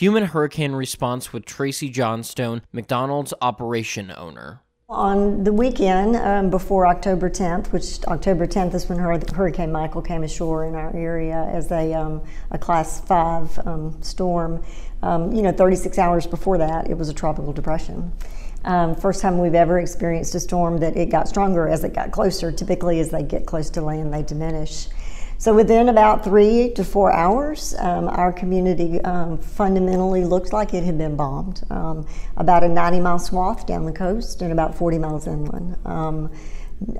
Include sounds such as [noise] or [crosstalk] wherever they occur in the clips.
Human Hurricane Response with Tracy Johnstone, McDonald's operation owner. On the weekend um, before October 10th, which October 10th is when Hurricane Michael came ashore in our area as a, um, a Class 5 um, storm, um, you know, 36 hours before that, it was a tropical depression. Um, first time we've ever experienced a storm that it got stronger as it got closer. Typically, as they get close to land, they diminish. So within about three to four hours, um, our community um, fundamentally looked like it had been bombed. Um, about a 90 mile swath down the coast and about 40 miles inland.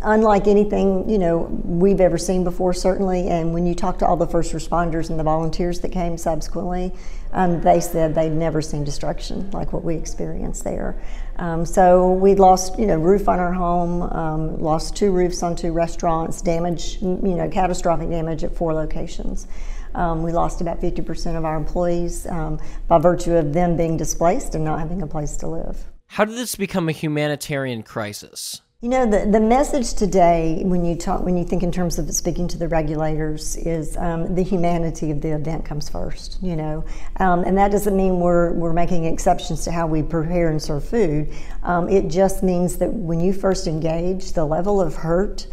Unlike anything you know we've ever seen before certainly. And when you talk to all the first responders and the volunteers that came subsequently um, they said they'd never seen destruction like what we experienced there. Um, so we lost you know roof on our home um, lost two roofs on two restaurants damage you know catastrophic damage at four locations. Um, we lost about 50% of our employees um, by virtue of them being displaced and not having a place to live. How did this become a humanitarian crisis you know, the, the message today, when you talk, when you think in terms of speaking to the regulators, is um, the humanity of the event comes first. You know, um, and that doesn't mean we're we're making exceptions to how we prepare and serve food. Um, it just means that when you first engage, the level of hurt,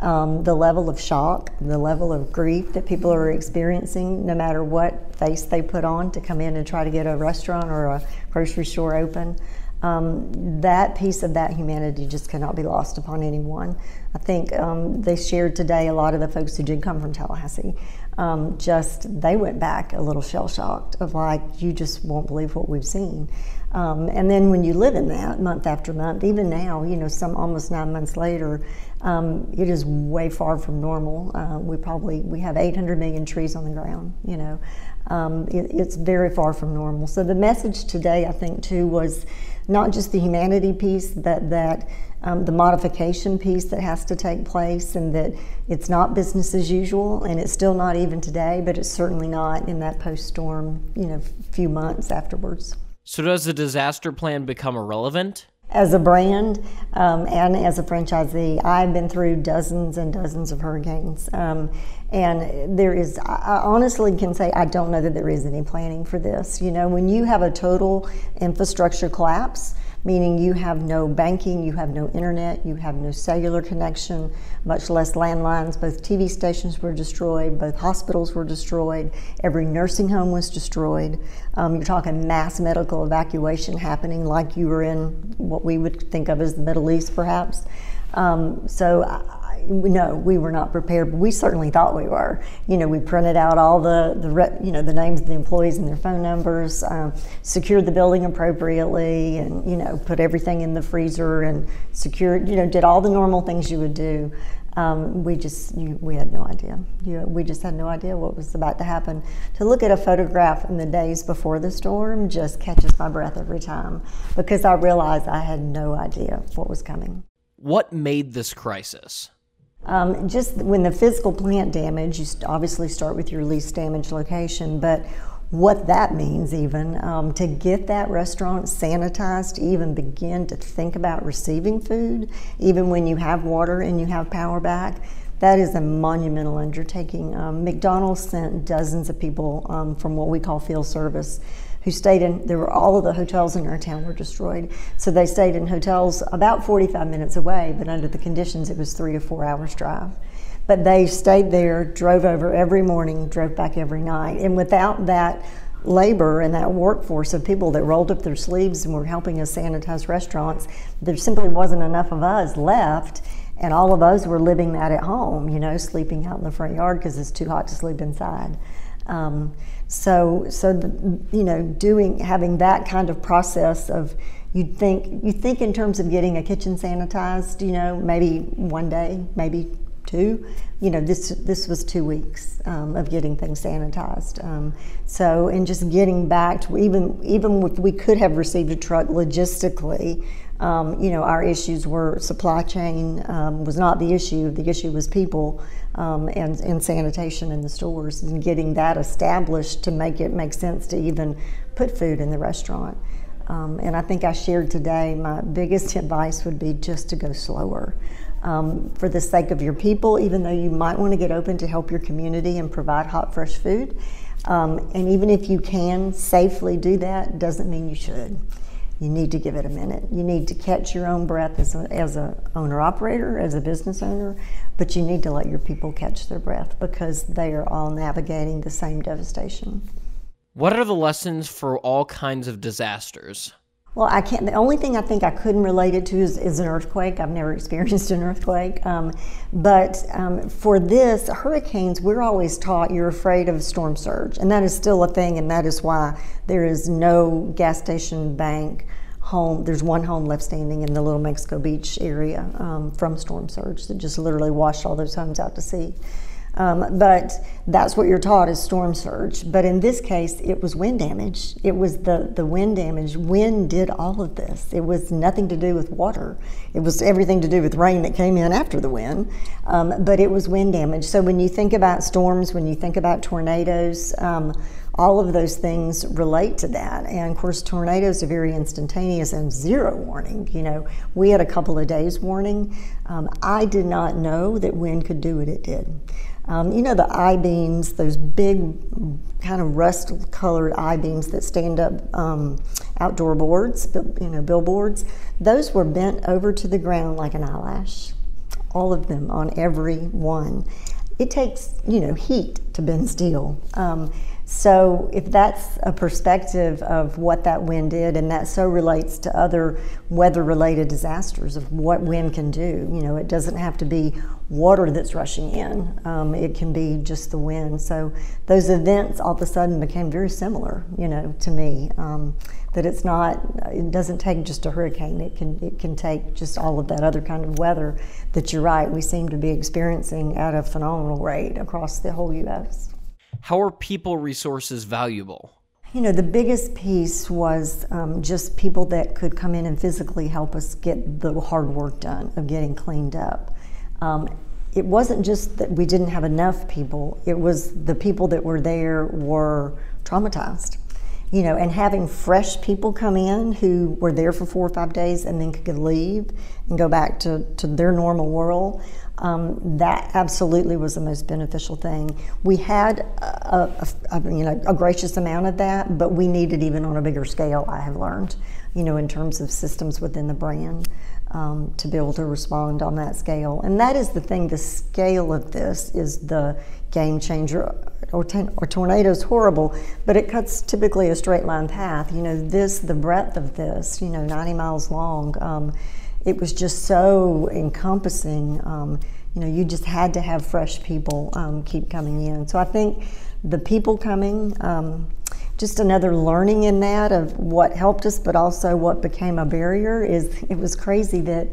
um, the level of shock, the level of grief that people are experiencing, no matter what face they put on to come in and try to get a restaurant or a grocery store open um, that piece of that humanity just cannot be lost upon anyone. I think um, they shared today a lot of the folks who did come from Tallahassee. Um, just they went back a little shell shocked of like you just won't believe what we've seen. Um, and then when you live in that month after month, even now, you know, some almost nine months later, um, it is way far from normal. Uh, we probably we have 800 million trees on the ground. You know, um, it, it's very far from normal. So the message today, I think, too, was not just the humanity piece, but that um, the modification piece that has to take place, and that it's not business as usual, and it's still not even today, but it's certainly not in that post-storm, you know, few months afterwards. So does the disaster plan become irrelevant? As a brand um, and as a franchisee, I've been through dozens and dozens of hurricanes. Um, and there is, I honestly can say, I don't know that there is any planning for this. You know, when you have a total infrastructure collapse, meaning you have no banking, you have no internet, you have no cellular connection, much less landlines. Both TV stations were destroyed, both hospitals were destroyed, every nursing home was destroyed. Um, you're talking mass medical evacuation happening like you were in what we would think of as the Middle East, perhaps. Um, so no, we were not prepared, but we certainly thought we were. You know, we printed out all the, the you know, the names of the employees and their phone numbers, um, secured the building appropriately, and, you know, put everything in the freezer and secured, you know, did all the normal things you would do. Um, we just, you, we had no idea. You we just had no idea what was about to happen. To look at a photograph in the days before the storm just catches my breath every time because I realized I had no idea what was coming. What made this crisis? Um, just when the physical plant damage, you obviously start with your least damaged location, but what that means even um, to get that restaurant sanitized to even begin to think about receiving food even when you have water and you have power back that is a monumental undertaking. Um, mcdonald's sent dozens of people um, from what we call field service who stayed in, there were all of the hotels in our town were destroyed. So they stayed in hotels about 45 minutes away, but under the conditions, it was three to four hours drive. But they stayed there, drove over every morning, drove back every night. And without that labor and that workforce of people that rolled up their sleeves and were helping us sanitize restaurants, there simply wasn't enough of us left. And all of us were living that at home, you know, sleeping out in the front yard because it's too hot to sleep inside. Um, so, so the, you know, doing having that kind of process of you think you think in terms of getting a kitchen sanitized. You know, maybe one day, maybe two. You know, this this was two weeks um, of getting things sanitized. Um, so, and just getting back to even even if we could have received a truck logistically. Um, you know, our issues were supply chain um, was not the issue. The issue was people um, and, and sanitation in the stores and getting that established to make it make sense to even put food in the restaurant. Um, and I think I shared today my biggest [laughs] advice would be just to go slower. Um, for the sake of your people, even though you might want to get open to help your community and provide hot, fresh food, Um, and even if you can safely do that, doesn't mean you should. You need to give it a minute. You need to catch your own breath as a, as a owner operator, as a business owner, but you need to let your people catch their breath because they are all navigating the same devastation. What are the lessons for all kinds of disasters? Well, I can't. The only thing I think I couldn't relate it to is, is an earthquake. I've never [laughs] experienced an earthquake. Um, but um, for this, hurricanes, we're always taught you're afraid of storm surge. And that is still a thing, and that is why there is no gas station bank home. There's one home left standing in the Little Mexico Beach area um, from storm surge that just literally washed all those homes out to sea. Um, but that's what you're taught is storm surge. But in this case, it was wind damage. It was the, the wind damage. Wind did all of this. It was nothing to do with water. It was everything to do with rain that came in after the wind. Um, but it was wind damage. So when you think about storms, when you think about tornadoes, um, all of those things relate to that. And of course, tornadoes are very instantaneous and zero warning. You know, we had a couple of days warning. Um, I did not know that wind could do what it did. Um, you know the I beams, those big kind of rust colored I beams that stand up um, outdoor boards, you know, billboards. Those were bent over to the ground like an eyelash, all of them on every one. It takes, you know, heat to bend steel. Um, so, if that's a perspective of what that wind did, and that so relates to other weather related disasters of what wind can do, you know, it doesn't have to be water that's rushing in, um, it can be just the wind. So, those events all of a sudden became very similar, you know, to me. Um, that it's not, it doesn't take just a hurricane, it can, it can take just all of that other kind of weather that you're right, we seem to be experiencing at a phenomenal rate across the whole U.S. How are people resources valuable? You know, the biggest piece was um, just people that could come in and physically help us get the hard work done of getting cleaned up. Um, it wasn't just that we didn't have enough people, it was the people that were there were traumatized. You know, and having fresh people come in who were there for four or five days and then could leave and go back to, to their normal world um, that absolutely was the most beneficial thing. We had a, a, a, you know, a gracious amount of that, but we needed even on a bigger scale, I have learned, you know, in terms of systems within the brand. Um, to be able to respond on that scale. And that is the thing, the scale of this is the game changer. Or, ten, or tornadoes horrible, but it cuts typically a straight line path. You know, this, the breadth of this, you know, 90 miles long. Um, it was just so encompassing. Um, you know, you just had to have fresh people um, keep coming in. So I think the people coming, um, just another learning in that of what helped us, but also what became a barrier is [laughs] it was crazy that,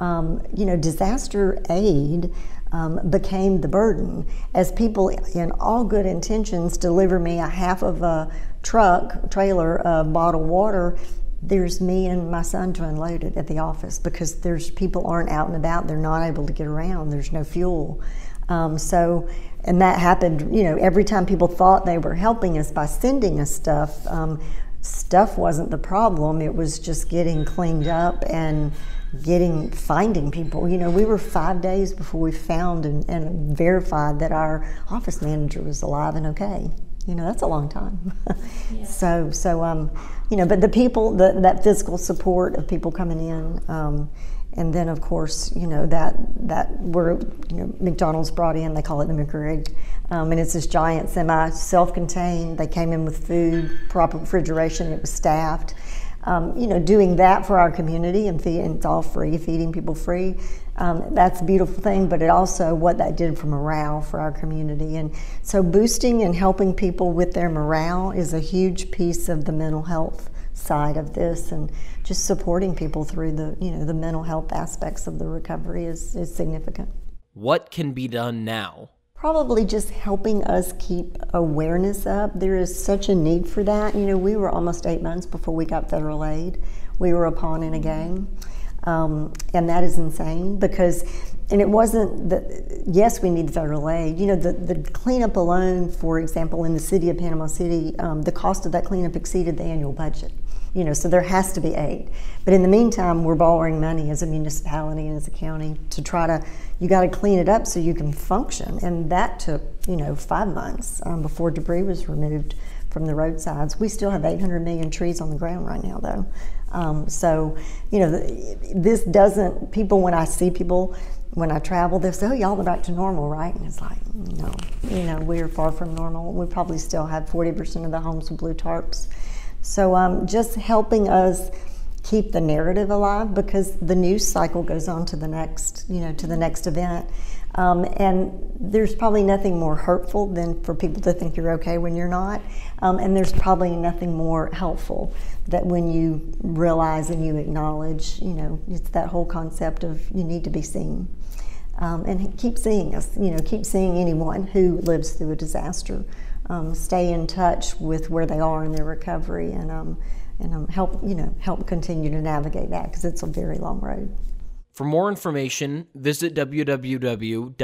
um, you know, disaster aid. Um, became the burden. As people in all good intentions deliver me a half of a truck trailer of bottled water there's me and my son to unload it at the office because there's people aren't out and about. They're not able to get around. There's no fuel um, so and that happened you know every time people thought they were helping us by sending us stuff um, stuff wasn't the problem. It was just getting cleaned up and getting finding people. You know we were five days before we found and, and verified that our office manager was alive and okay. You know that's a long time. [laughs] Yeah. so so um you know but the people the, that physical support of people coming in um, and then of course you know that that we're you know mcdonald's brought in they call it the mcrig um, and it's this giant semi self-contained. They came in with food proper refrigeration it was staffed. Um, you know doing that for our community and, feed, and it's all free feeding people free um, that's a beautiful thing, but it also what that did for morale for our community. And so, boosting and helping people with their morale is a huge piece of the mental health side of this, and just supporting people through the you know the mental health aspects of the recovery is, is significant. What can be done now? Probably just helping us keep awareness up. There is such a need for that. You know, we were almost eight months before we got federal aid. We were a pawn in a game. Um, and that is insane because, and it wasn't that, yes, we need federal aid. You know, the, the cleanup alone, for example, in the city of Panama City, um, the cost of that cleanup exceeded the annual budget. You know, so there has to be aid. But in the meantime, we're borrowing money as a municipality and as a county to try to, you got to clean it up so you can function. And that took you know, five months um, before debris was removed from the roadsides. We still have 800 million trees on the ground right now, though. Um, so, you know, this doesn't, people, when I see people, when I travel, they'll say, oh, y'all are back to normal, right? And it's like, no, you know, we're far from normal. We probably still have 40% of the homes with blue tarps. So, um, just helping us keep the narrative alive because the news cycle goes on to the next, you know, to the next event. Um, and there's probably nothing more hurtful than for people to think you're okay when you're not. Um, and there's probably nothing more helpful that when you realize and you acknowledge, you know, it's that whole concept of you need to be seen. Um, and keep seeing us, you know, keep seeing anyone who lives through a disaster. Um, stay in touch with where they are in their recovery and, um, and um, help, you know, help continue to navigate that because it's a very long road. For more information, visit www.afdo.org.